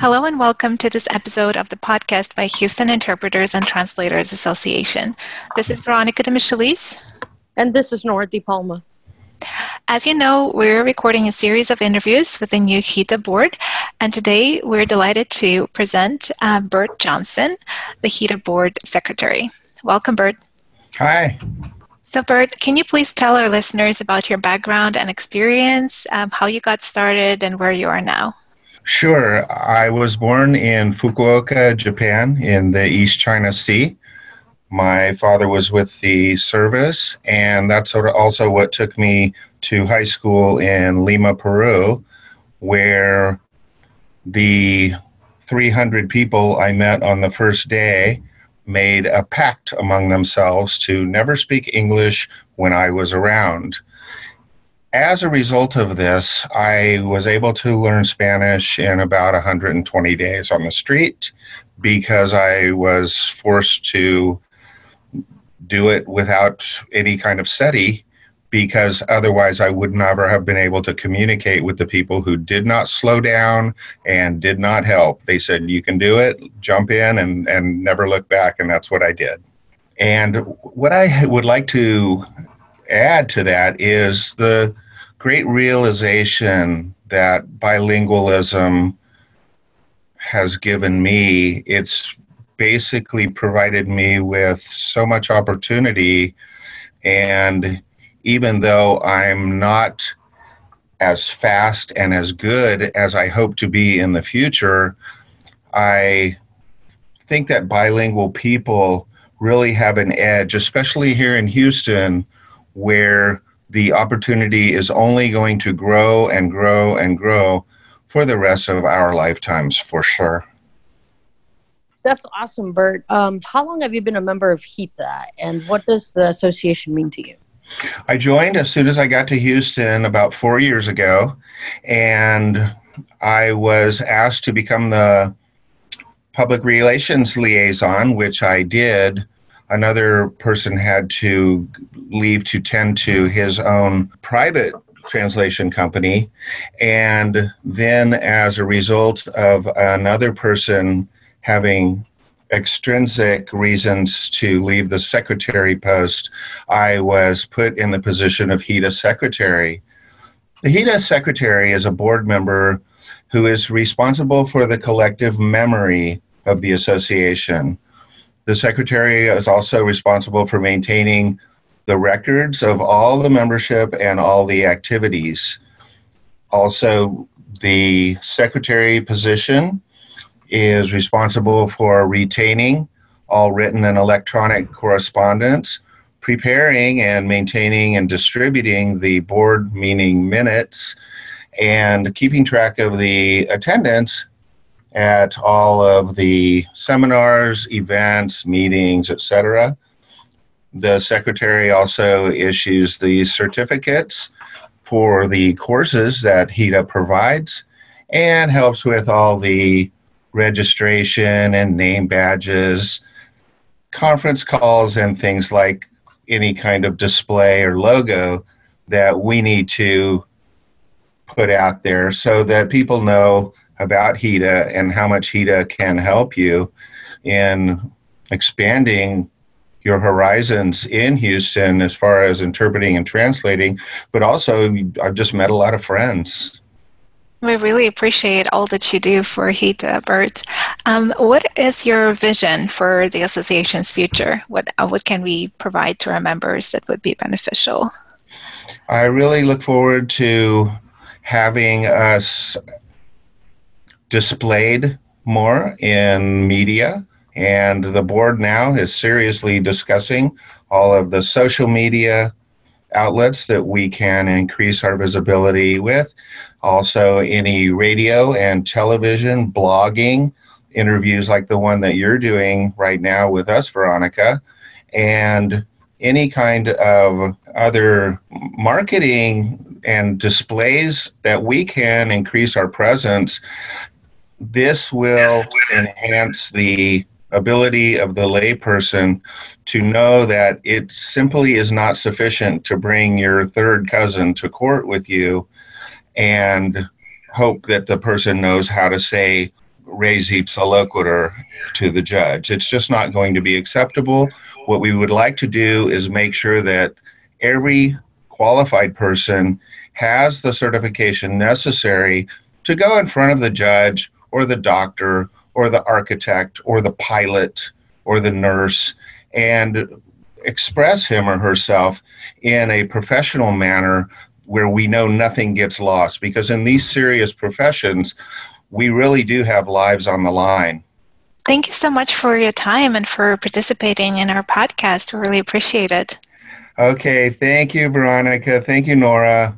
Hello and welcome to this episode of the podcast by Houston Interpreters and Translators Association. This is Veronica de Michelis. And this is Nora De Palma. As you know, we're recording a series of interviews with the new HITA board, and today we're delighted to present uh, Burt Johnson, the HITA board secretary. Welcome, Burt. Hi. So, Burt, can you please tell our listeners about your background and experience, um, how you got started, and where you are now? Sure. I was born in Fukuoka, Japan, in the East China Sea. My father was with the service, and that's sort of also what took me to high school in Lima, Peru, where the 300 people I met on the first day made a pact among themselves to never speak English when I was around as a result of this, I was able to learn Spanish in about 120 days on the street because I was forced to do it without any kind of SETI because otherwise I would never have been able to communicate with the people who did not slow down and did not help. They said, You can do it, jump in, and, and never look back. And that's what I did. And what I would like to add to that is the great realization that bilingualism has given me. It's basically provided me with so much opportunity. And even though I'm not as fast and as good as I hope to be in the future, I think that bilingual people really have an edge, especially here in Houston, where the opportunity is only going to grow and grow and grow for the rest of our lifetimes for sure. That's awesome, Burt. Um, how long have you been a member of HITA, and what does the association mean to you? I joined as soon as I got to Houston about four years ago, and I was asked to become the public relations liaison, which I did another person had to leave to tend to his own private translation company. And then, as a result of another person having extrinsic reasons to leave the secretary post, I was put in the position of HITA secretary. The HITA secretary is a board member who is responsible for the collective memory of the association. The secretary is also responsible for maintaining the records of all the membership and all the activities. Also, the secretary position is responsible for retaining all written and electronic correspondence, preparing and maintaining and distributing the board meeting minutes, and keeping track of the attendance at all of the seminars, events, meetings, etc. The secretary also issues the certificates for the courses that HITA provides and helps with all the registration and name badges, conference calls, and things like any kind of display or logo that we need to put out there so that people know about HITA and how much HITA can help you in expanding your horizons in Houston as far as interpreting and translating, but also I've just met a lot of friends. We really appreciate all that you do for HITA, Burt. Um, what is your vision for the association's future? What, uh, what can we provide to our members that would be beneficial? I really look forward to having us displayed more in media. And the board now is seriously discussing all of the social media outlets that we can increase our visibility with. Also, any radio and television, blogging, interviews like the one that you're doing right now with us, Veronica, and any kind of other marketing and displays that we can increase our presence this will enhance the ability of the layperson to know that it simply is not sufficient to bring your third cousin to court with you and hope that the person knows how to say res ipsa loquitur to the judge. It's just not going to be acceptable. What we would like to do is make sure that every qualified person has the certification necessary to go in front of the judge or the doctor or the architect or the pilot or the nurse and express him or herself in a professional manner where we know nothing gets lost. Because in these serious professions we really do have lives on the line. Thank you so much for your time and for participating in our podcast. We really appreciate it. Okay thank you veronica. Thank you nora